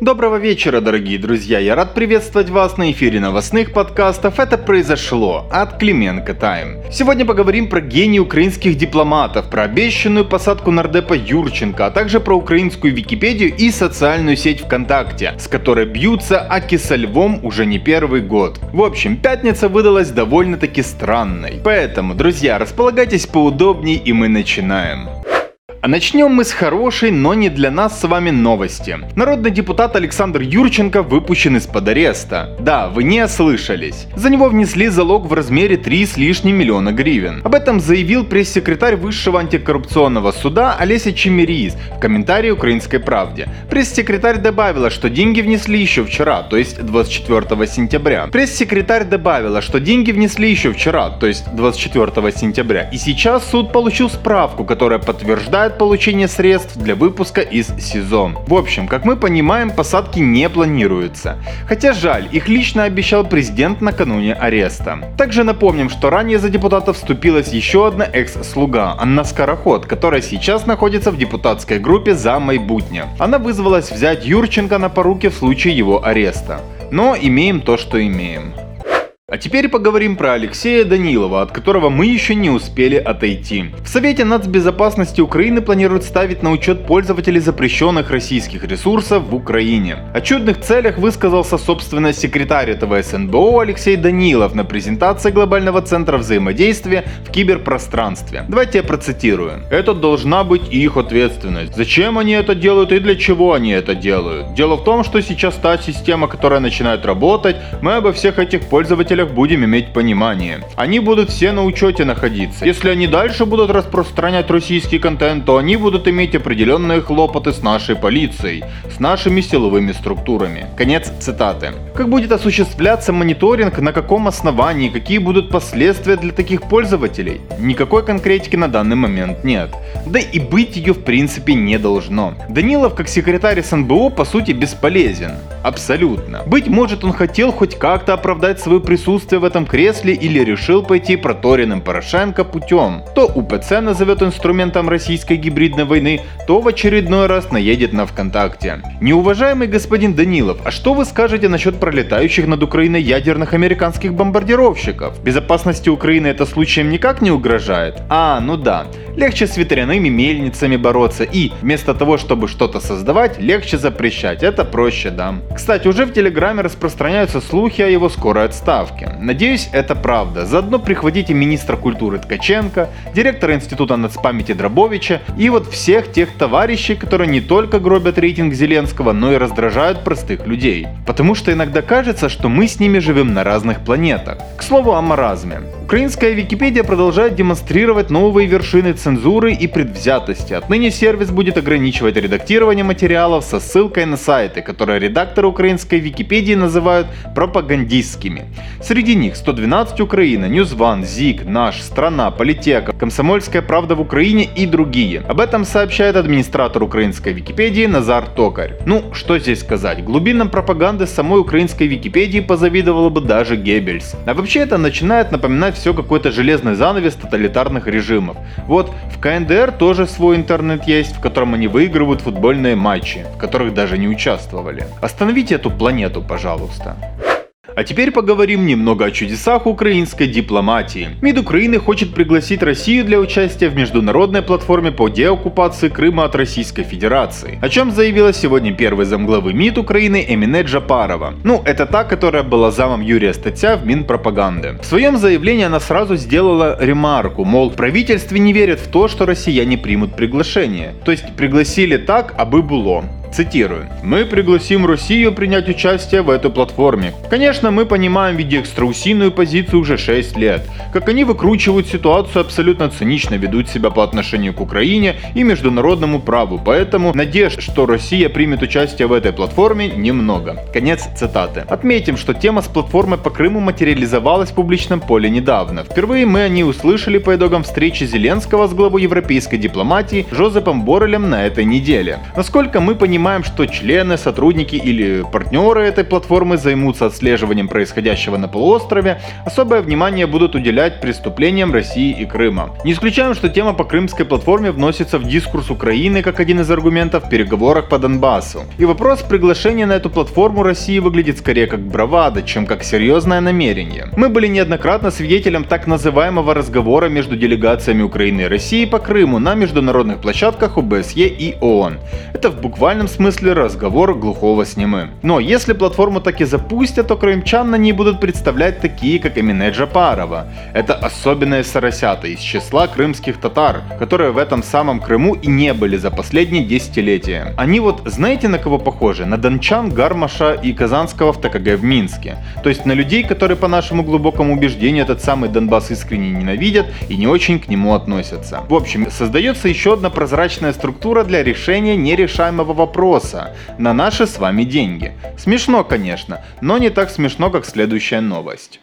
Доброго вечера, дорогие друзья! Я рад приветствовать вас на эфире новостных подкастов «Это произошло» от Клименко Тайм. Сегодня поговорим про гений украинских дипломатов, про обещанную посадку нардепа Юрченко, а также про украинскую Википедию и социальную сеть ВКонтакте, с которой бьются аки со львом уже не первый год. В общем, пятница выдалась довольно-таки странной. Поэтому, друзья, располагайтесь поудобнее и мы начинаем. А начнем мы с хорошей, но не для нас с вами новости. Народный депутат Александр Юрченко выпущен из-под ареста. Да, вы не ослышались. За него внесли залог в размере 3 с лишним миллиона гривен. Об этом заявил пресс-секретарь Высшего антикоррупционного суда Олеся Чемерис в комментарии «Украинской правде». Пресс-секретарь добавила, что деньги внесли еще вчера, то есть 24 сентября. Пресс-секретарь добавила, что деньги внесли еще вчера, то есть 24 сентября. И сейчас суд получил справку, которая подтверждает получения средств для выпуска из СИЗО. В общем, как мы понимаем, посадки не планируются. Хотя жаль, их лично обещал президент накануне ареста. Также напомним, что ранее за депутата вступилась еще одна экс-слуга, Анна Скороход, которая сейчас находится в депутатской группе за Майбутня. Она вызвалась взять Юрченко на поруки в случае его ареста. Но имеем то, что имеем. А теперь поговорим про Алексея Данилова, от которого мы еще не успели отойти. В Совете нацбезопасности Украины планируют ставить на учет пользователей запрещенных российских ресурсов в Украине. О чудных целях высказался собственно секретарь этого СНБО Алексей Данилов на презентации Глобального центра взаимодействия в киберпространстве. Давайте я процитирую. Это должна быть их ответственность. Зачем они это делают и для чего они это делают? Дело в том, что сейчас та система, которая начинает работать, мы обо всех этих пользователях целях будем иметь понимание. Они будут все на учете находиться. Если они дальше будут распространять российский контент, то они будут иметь определенные хлопоты с нашей полицией, с нашими силовыми структурами. Конец цитаты. Как будет осуществляться мониторинг, на каком основании, какие будут последствия для таких пользователей? Никакой конкретики на данный момент нет. Да и быть ее в принципе не должно. Данилов как секретарь СНБО по сути бесполезен. Абсолютно. Быть может он хотел хоть как-то оправдать свое присутствие в этом кресле или решил пойти проторенным Порошенко путем. То УПЦ назовет инструментом российской гибридной войны, то в очередной раз наедет на ВКонтакте. Неуважаемый господин Данилов, а что вы скажете насчет пролетающих над Украиной ядерных американских бомбардировщиков? Безопасности Украины это случаем никак не угрожает? А, ну да. Легче с ветряными мельницами бороться и, вместо того, чтобы что-то создавать, легче запрещать. Это проще, да. Кстати, уже в Телеграме распространяются слухи о его скорой отставке. Надеюсь, это правда. Заодно прихватите министра культуры Ткаченко, директора Института нацпамяти Дробовича и вот всех тех товарищей, которые не только гробят рейтинг Зеленского, но и раздражают простых людей. Потому что иногда кажется, что мы с ними живем на разных планетах. К слову о маразме. Украинская Википедия продолжает демонстрировать новые вершины цензуры и предвзятости. Отныне сервис будет ограничивать редактирование материалов со ссылкой на сайты, которые редакторы украинской Википедии называют пропагандистскими. Среди них 112 Украина, Ньюзван, ЗИК, Наш, Страна, Политека, Комсомольская правда в Украине и другие. Об этом сообщает администратор украинской Википедии Назар Токарь. Ну, что здесь сказать, глубинам пропаганды самой украинской Википедии позавидовало бы даже Геббельс. А вообще это начинает напоминать все какой-то железный занавес тоталитарных режимов. Вот в КНДР тоже свой интернет есть, в котором они выигрывают футбольные матчи, в которых даже не участвовали. Остановите эту планету, пожалуйста. А теперь поговорим немного о чудесах украинской дипломатии. МИД Украины хочет пригласить Россию для участия в международной платформе по деоккупации Крыма от Российской Федерации, о чем заявила сегодня первый замглавы МИД Украины Эмине Джапарова. Ну, это та, которая была замом Юрия Статья в Минпропаганды. В своем заявлении она сразу сделала ремарку, мол, в правительстве не верят в то, что россияне примут приглашение. То есть пригласили так, абы было. Цитирую. «Мы пригласим Россию принять участие в этой платформе. Конечно, мы понимаем видеоэкстраусийную позицию уже 6 лет. Как они выкручивают ситуацию, абсолютно цинично ведут себя по отношению к Украине и международному праву. Поэтому надежд, что Россия примет участие в этой платформе, немного». Конец цитаты. Отметим, что тема с платформой по Крыму материализовалась в публичном поле недавно. Впервые мы о ней услышали по итогам встречи Зеленского с главой европейской дипломатии Жозепом Боррелем на этой неделе. Насколько мы понимаем, понимаем, что члены, сотрудники или партнеры этой платформы займутся отслеживанием происходящего на полуострове, особое внимание будут уделять преступлениям России и Крыма. Не исключаем, что тема по крымской платформе вносится в дискурс Украины как один из аргументов в переговорах по Донбассу. И вопрос приглашения на эту платформу России выглядит скорее как бравада, чем как серьезное намерение. Мы были неоднократно свидетелем так называемого разговора между делегациями Украины и России по Крыму на международных площадках ОБСЕ и ООН. Это в буквальном смысле разговор глухого с немым. Но если платформу так и запустят, то крымчан на ней будут представлять такие, как Эмине Джапарова. Это особенные соросята из числа крымских татар, которые в этом самом Крыму и не были за последние десятилетия. Они вот знаете на кого похожи? На дончан Гармаша и Казанского в ТКГ в Минске. То есть на людей, которые по нашему глубокому убеждению этот самый Донбасс искренне ненавидят и не очень к нему относятся. В общем, создается еще одна прозрачная структура для решения нерешаемого вопроса на наши с вами деньги. Смешно, конечно, но не так смешно, как следующая новость.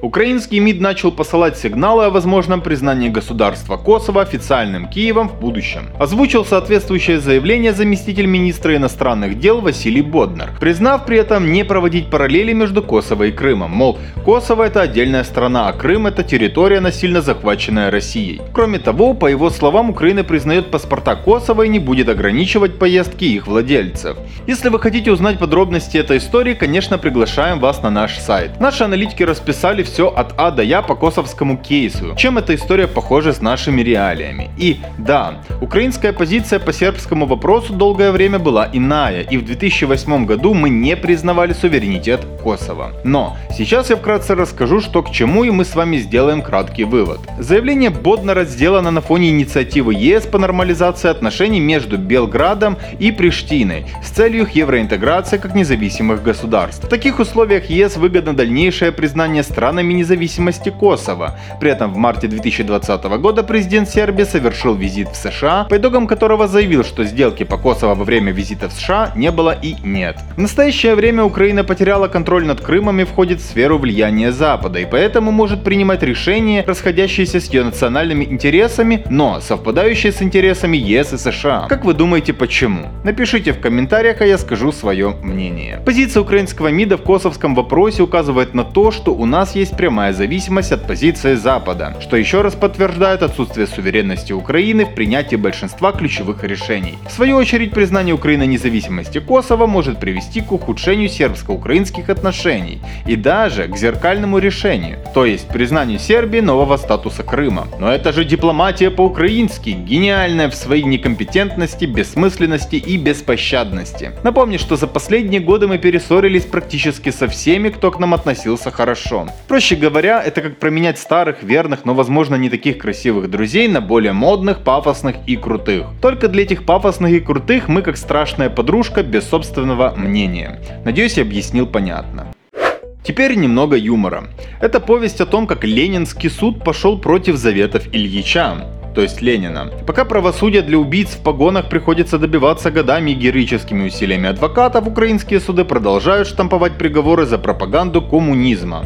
Украинский МИД начал посылать сигналы о возможном признании государства Косово официальным Киевом в будущем. Озвучил соответствующее заявление заместитель министра иностранных дел Василий Боднар, признав при этом не проводить параллели между Косово и Крымом. Мол, Косово это отдельная страна, а Крым это территория, насильно захваченная Россией. Кроме того, по его словам, Украина признает паспорта Косово и не будет ограничивать поездки их владельцев. Если вы хотите узнать подробности этой истории, конечно, приглашаем вас на наш сайт. Наши аналитики расписали все от А до Я по косовскому кейсу. Чем эта история похожа с нашими реалиями? И да, украинская позиция по сербскому вопросу долгое время была иная, и в 2008 году мы не признавали суверенитет Косово. Но сейчас я вкратце расскажу, что к чему, и мы с вами сделаем краткий вывод. Заявление Боднара сделано на фоне инициативы ЕС по нормализации отношений между Белградом и Приштиной с целью их евроинтеграции как независимых государств. В таких условиях ЕС выгодно дальнейшее признание стран странами независимости Косово. При этом в марте 2020 года президент Сербии совершил визит в США, по итогам которого заявил, что сделки по Косово во время визита в США не было и нет. В настоящее время Украина потеряла контроль над Крымом и входит в сферу влияния Запада, и поэтому может принимать решения, расходящиеся с ее национальными интересами, но совпадающие с интересами ЕС и США. Как вы думаете, почему? Напишите в комментариях, а я скажу свое мнение. Позиция украинского МИДа в косовском вопросе указывает на то, что у нас есть есть прямая зависимость от позиции Запада, что еще раз подтверждает отсутствие суверенности Украины в принятии большинства ключевых решений. В свою очередь, признание Украины независимости Косово может привести к ухудшению сербско-украинских отношений и даже к зеркальному решению, то есть признанию Сербии нового статуса Крыма. Но это же дипломатия по-украински, гениальная в своей некомпетентности, бессмысленности и беспощадности. Напомню, что за последние годы мы перессорились практически со всеми, кто к нам относился хорошо. Проще говоря, это как променять старых, верных, но возможно не таких красивых друзей на более модных, пафосных и крутых. Только для этих пафосных и крутых мы как страшная подружка без собственного мнения. Надеюсь, я объяснил понятно. Теперь немного юмора. Это повесть о том, как Ленинский суд пошел против заветов Ильича то есть Ленина. Пока правосудие для убийц в погонах приходится добиваться годами и героическими усилиями адвокатов, украинские суды продолжают штамповать приговоры за пропаганду коммунизма.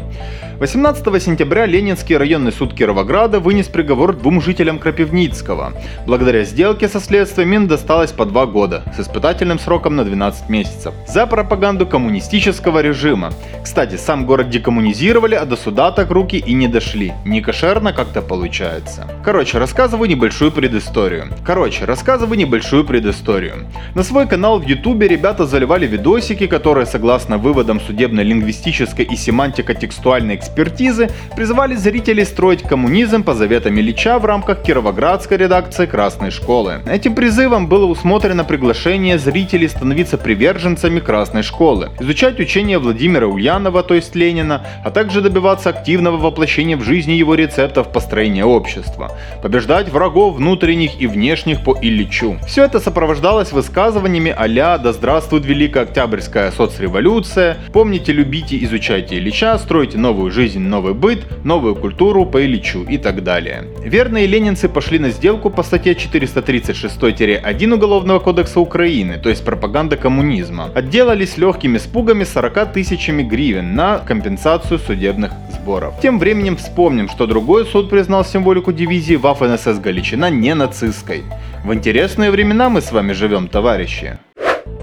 18 сентября Ленинский районный суд Кировограда вынес приговор двум жителям Крапивницкого. Благодаря сделке со следствием им досталось по два года, с испытательным сроком на 12 месяцев, за пропаганду коммунистического режима. Кстати, сам город декоммунизировали, а до суда так руки и не дошли. Не кошерно как-то получается. Короче, рассказываю небольшую предысторию. Короче, рассказываю небольшую предысторию. На свой канал в ютубе ребята заливали видосики, которые, согласно выводам судебно-лингвистической и семантико-текстуальной экспертизы призывали зрителей строить коммунизм по заветам Ильича в рамках кировоградской редакции Красной школы. Этим призывом было усмотрено приглашение зрителей становиться приверженцами Красной школы, изучать учение Владимира Ульянова, то есть Ленина, а также добиваться активного воплощения в жизни его рецептов построения общества, побеждать врагов внутренних и внешних по Ильичу. Все это сопровождалось высказываниями а «Да здравствует Великая Октябрьская соцреволюция», «Помните, любите, изучайте Ильича», «Стройте новую жизнь, новый быт, новую культуру по Ильичу и так далее. Верные ленинцы пошли на сделку по статье 436-1 Уголовного кодекса Украины, то есть пропаганда коммунизма. Отделались легкими спугами 40 тысячами гривен на компенсацию судебных сборов. Тем временем вспомним, что другой суд признал символику дивизии Waffen-СС Галичина не нацистской. В интересные времена мы с вами живем, товарищи.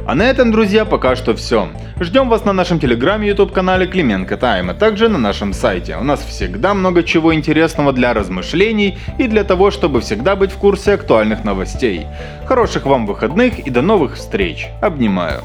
А на этом, друзья, пока что все. Ждем вас на нашем телеграме, YouTube канале Клименко Тайм, а также на нашем сайте. У нас всегда много чего интересного для размышлений и для того, чтобы всегда быть в курсе актуальных новостей. Хороших вам выходных и до новых встреч. Обнимаю.